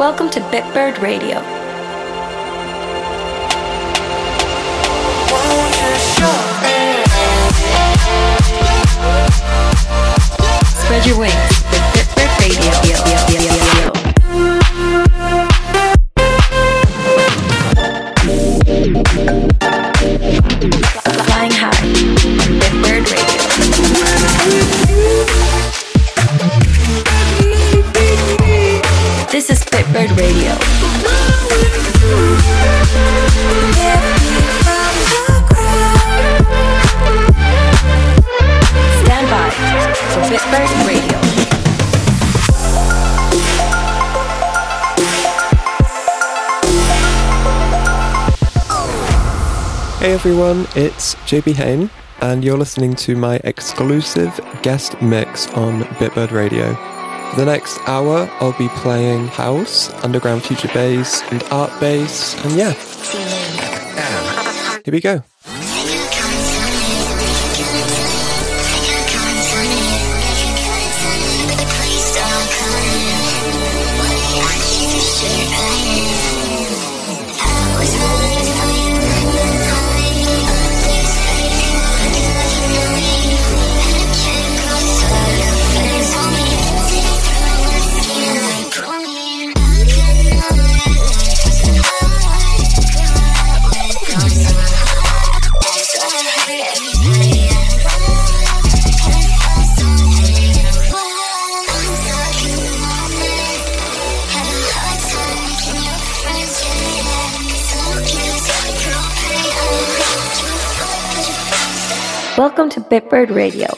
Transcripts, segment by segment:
Welcome to Bitbird Radio. Spread your wings with Bitbird Radio. This Radio. Stand by for Bitbird Radio. Hey everyone, it's JB Hain, and you're listening to my exclusive guest mix on Bitbird Radio. For the next hour, I'll be playing house, underground future bass, and art bass, and yeah. Here we go. Welcome to Bitbird Radio.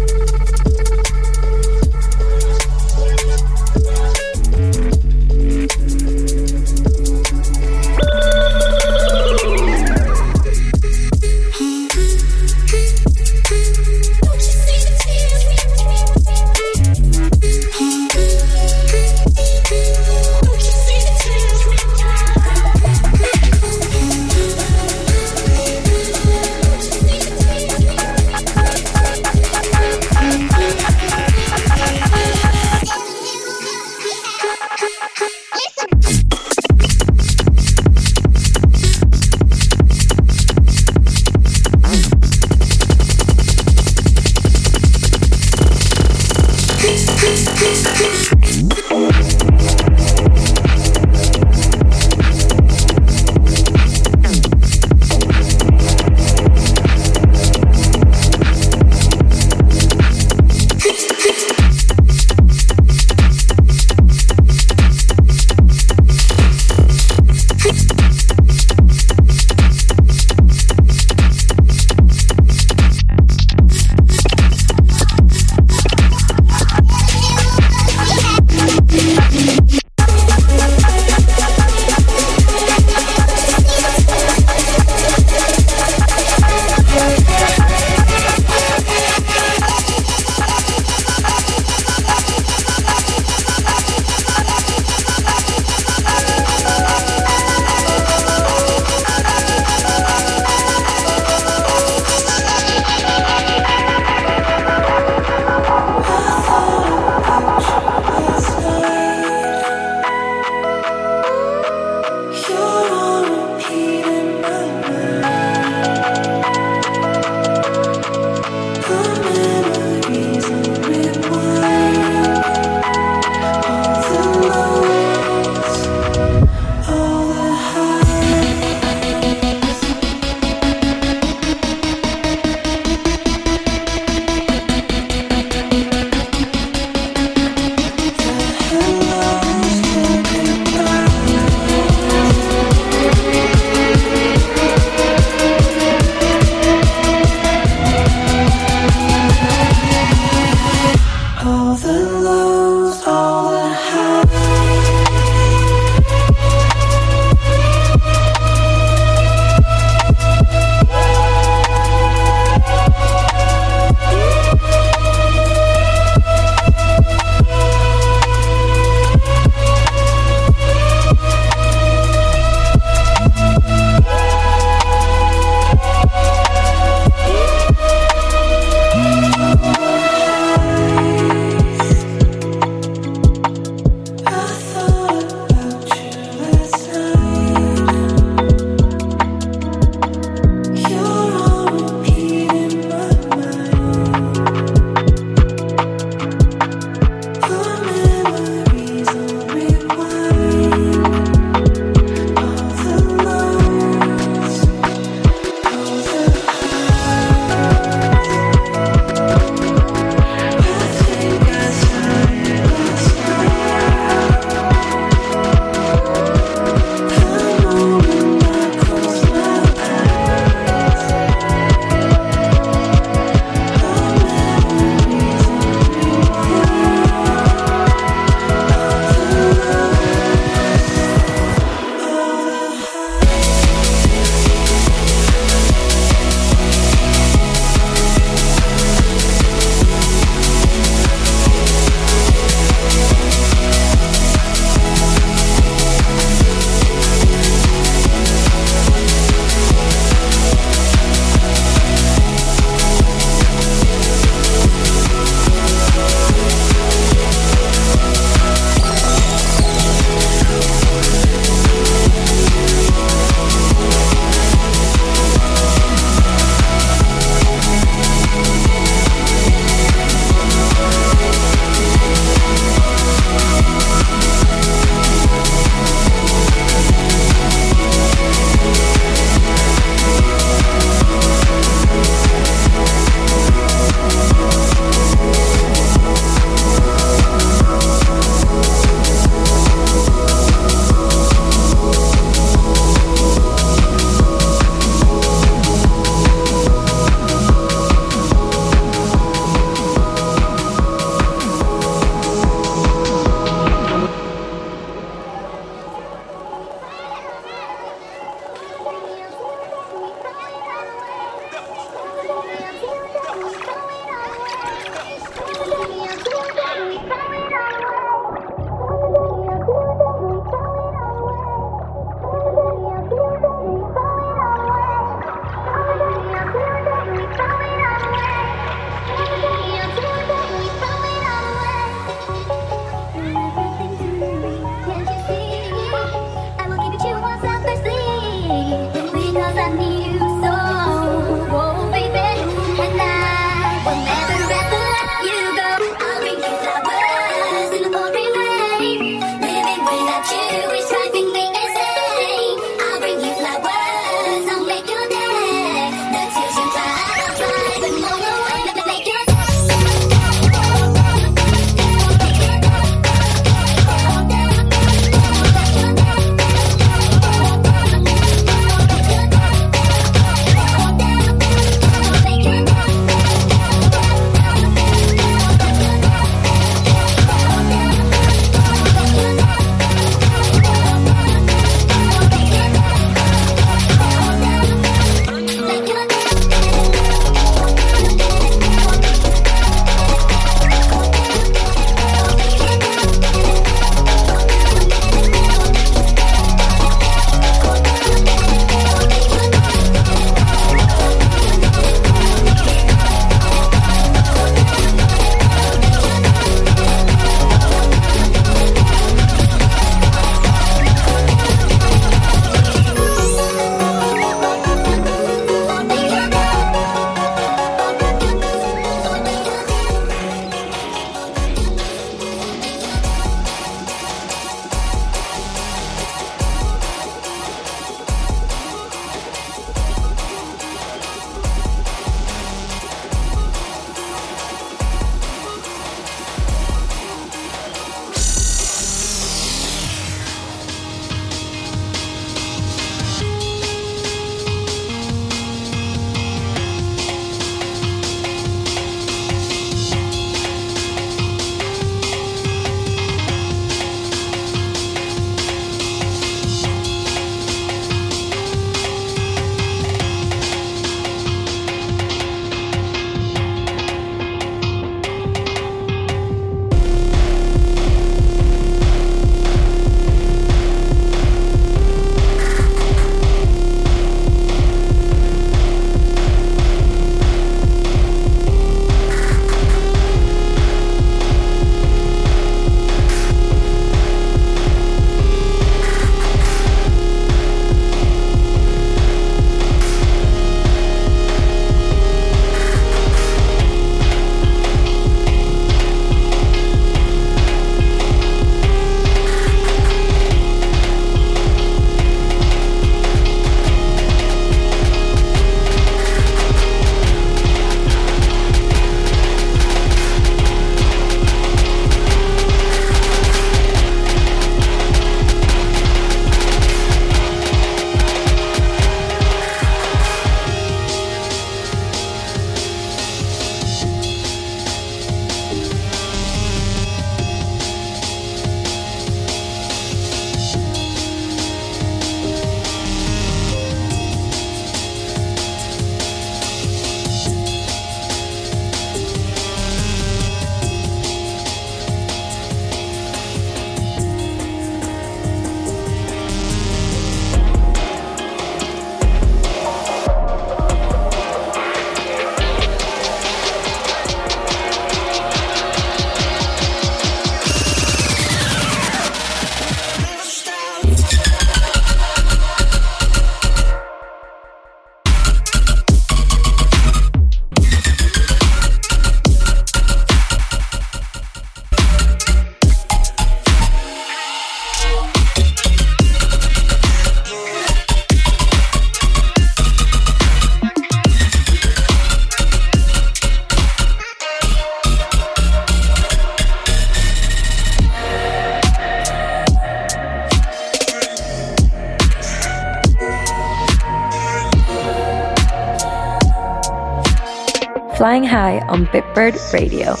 On Bitbird Radio.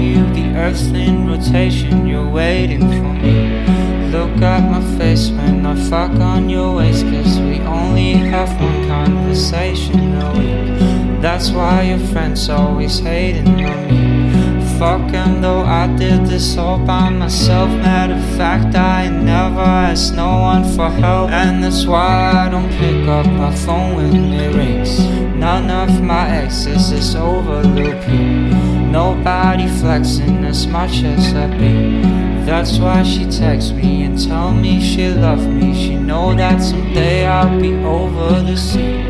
Earth's in rotation, you're waiting for me. Look at my face when I fuck on your waist, cause we only have one conversation a week. That's why your friends always hating on me. Fucking though I did this all by myself. Matter of fact, I never asked no one for help. And that's why I don't pick up my phone when it rings. None of my exes is over looking as much as I be. That's why she texts me and tell me she love me. She know that someday I'll be over the sea,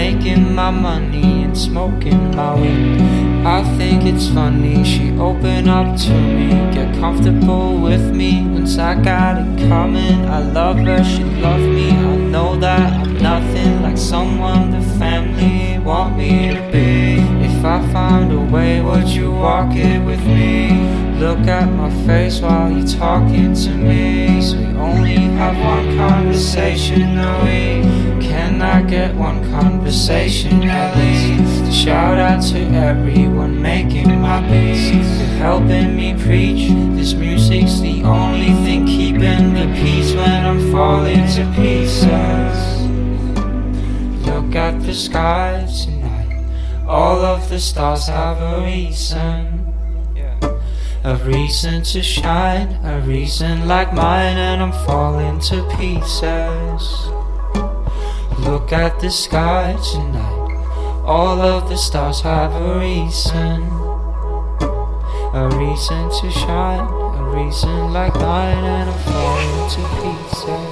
making my money and smoking my weed. I think it's funny she open up to me, get comfortable with me. Once I got it coming, I love her, she love me. I know that I'm nothing like someone the family want me to be. If I find a way, would you walk it with me? Look at my face while you're talking to me. So we only have one conversation a week. Can I get one conversation at least? Shout out to everyone making my beats. For helping me preach. This music's the only thing keeping the peace when I'm falling to pieces. Look at the sky tonight. All of the stars have a reason. A reason to shine, a reason like mine, and I'm falling to pieces. Look at the sky tonight, all of the stars have a reason. A reason to shine, a reason like mine, and I'm falling to pieces.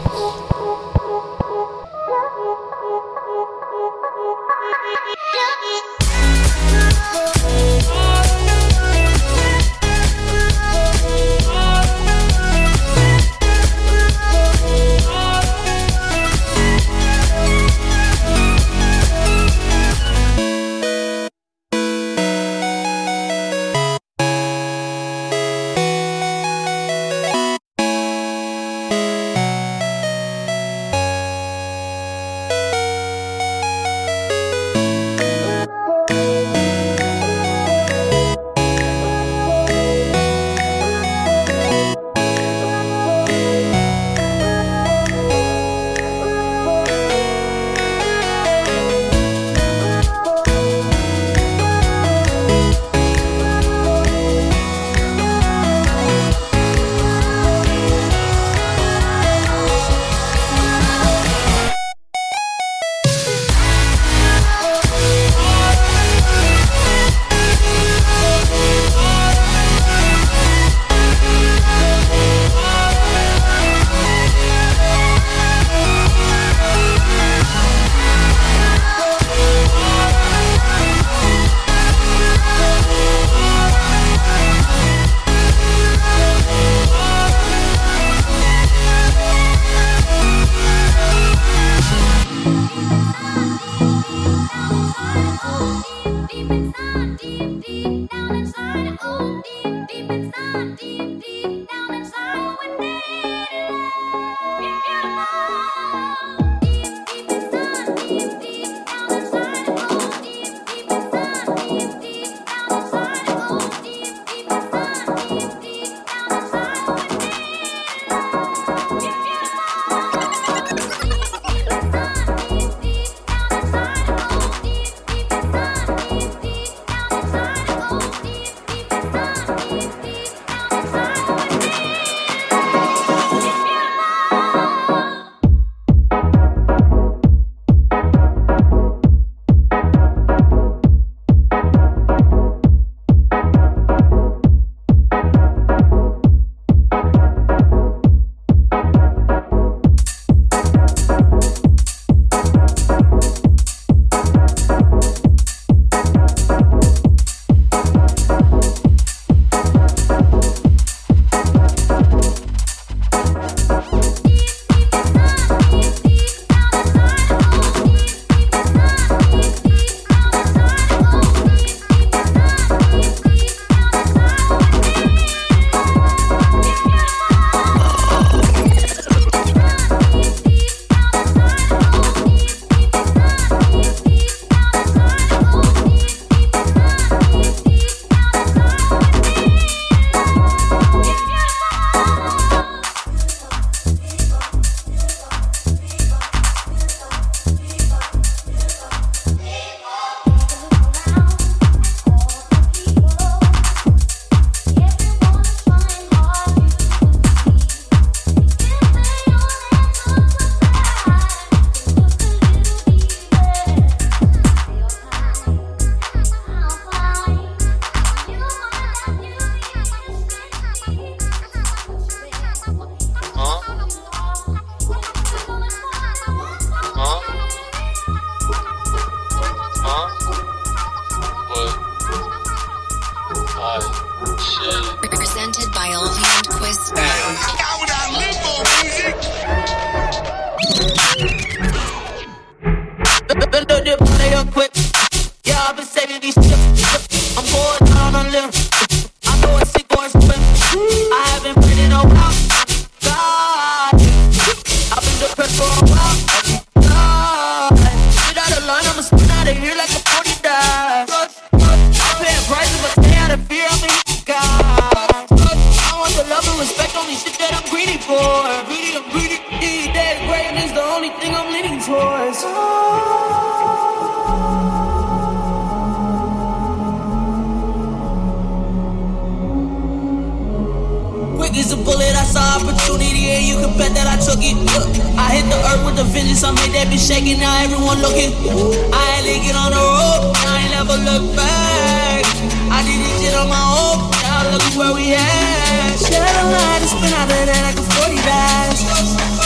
I had to get on the road, I ain't never look back. I did this shit on my own, now look where we at. Shadow light is been out of like a 40 bags.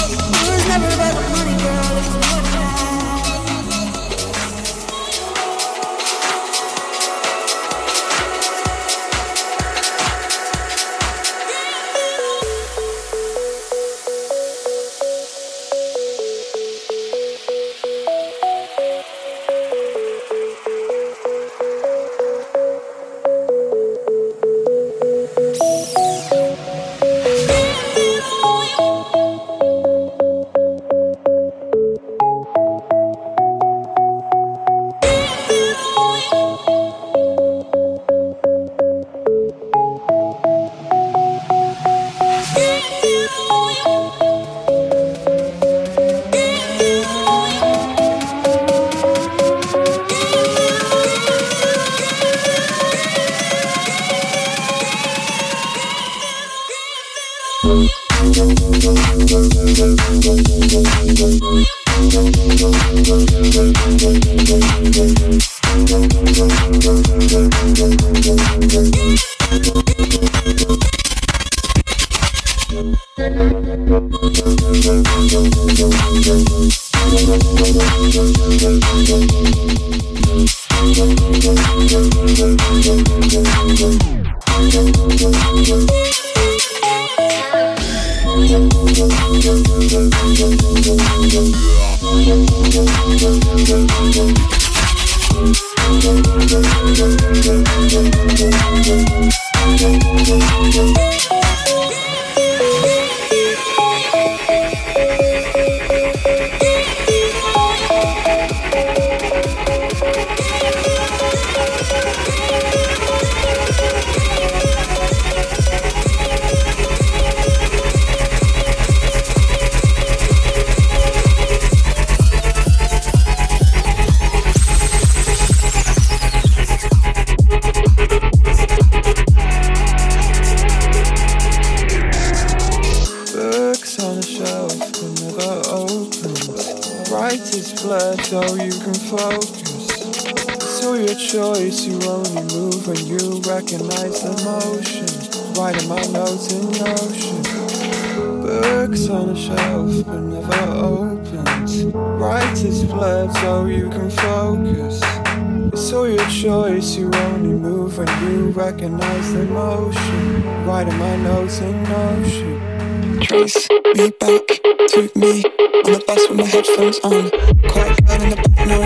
motion, writing my notes in motion. Trace me back to me on the bus with my headphones on. Quiet down in the back, no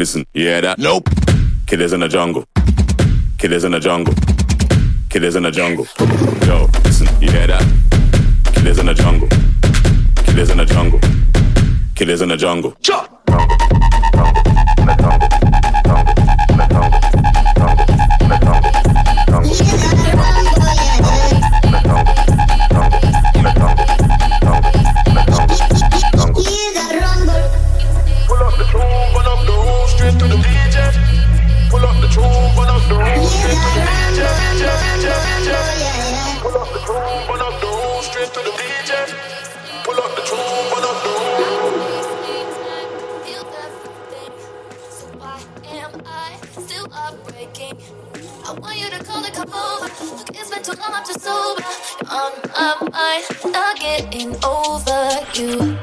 Killers in the jungle. Killers in the jungle. Killers in the jungle. Yo, listen, you hear that? Killers in the jungle. Killers in the jungle. Killers in the jungle. Jump! Stand getting over you.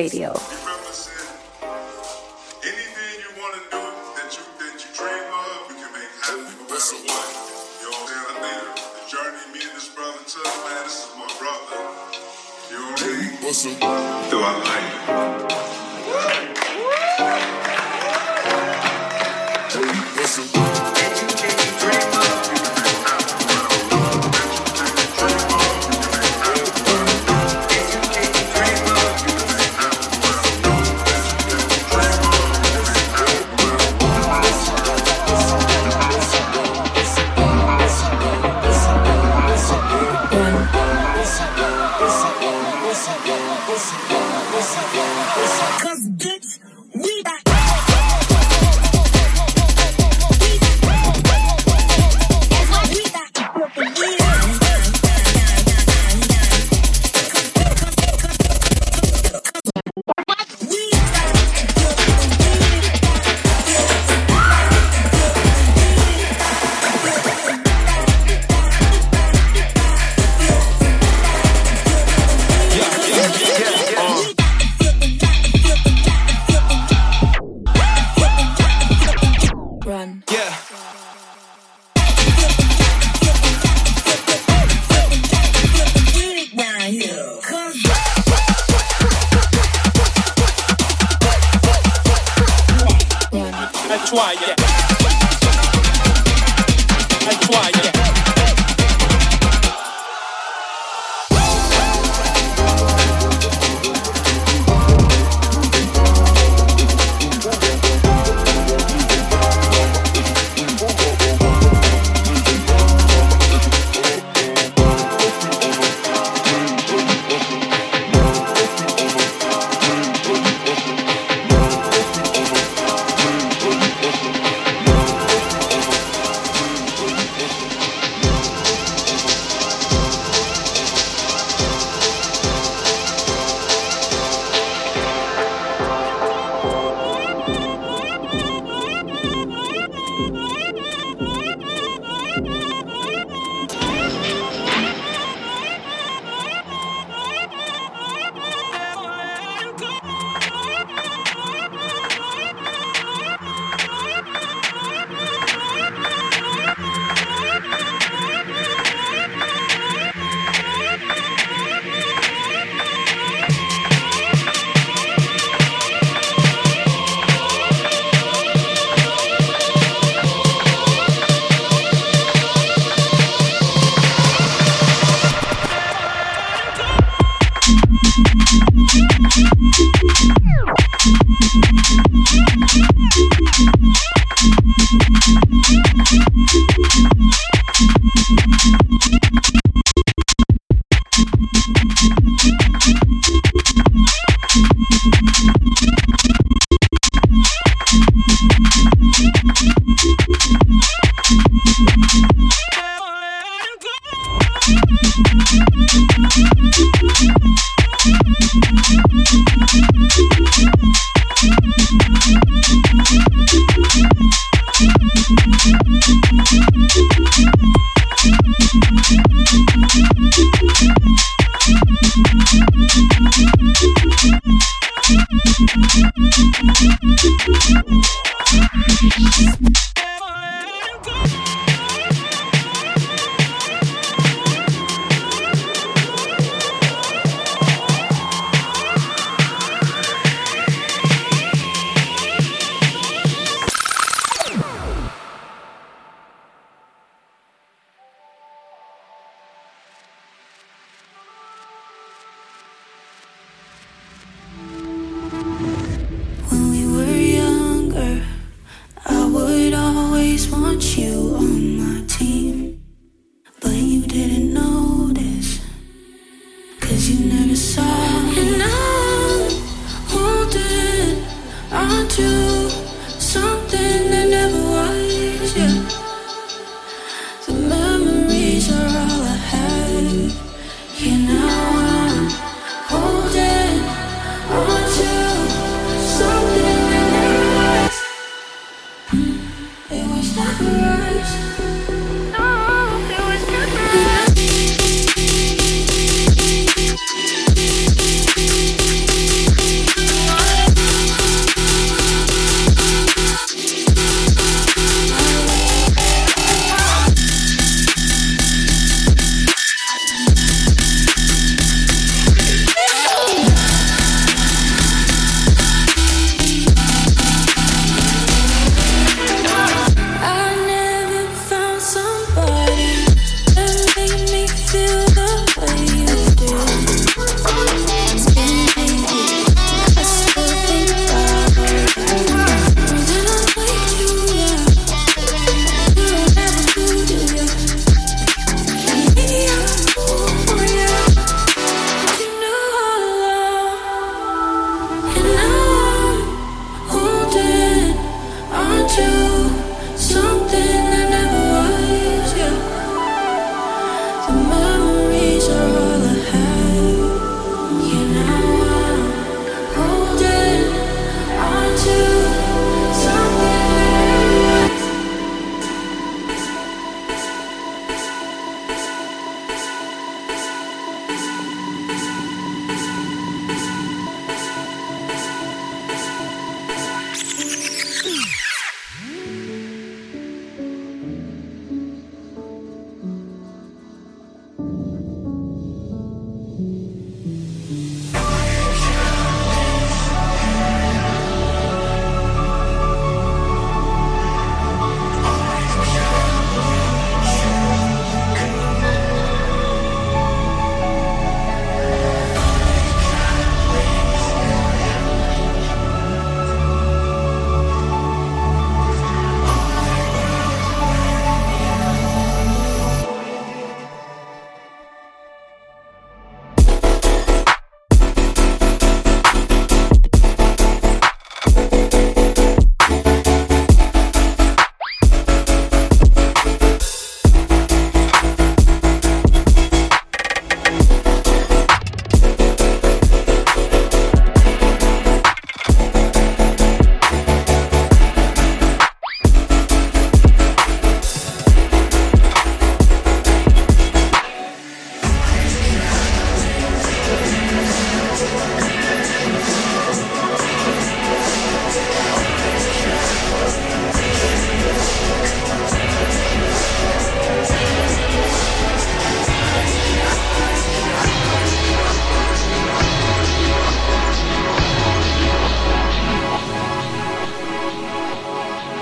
Radio.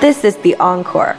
This is the encore.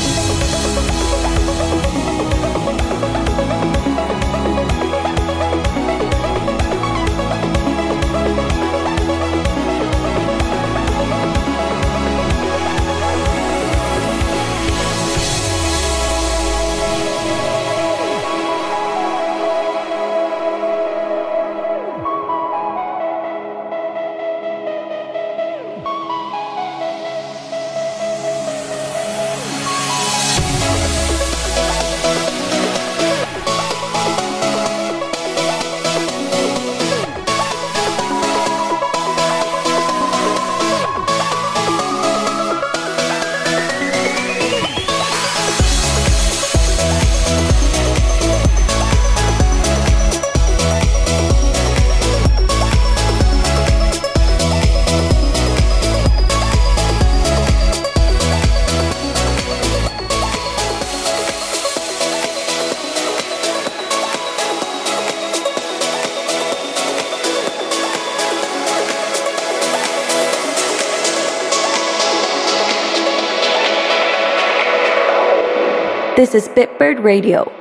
This is Bitbird Radio.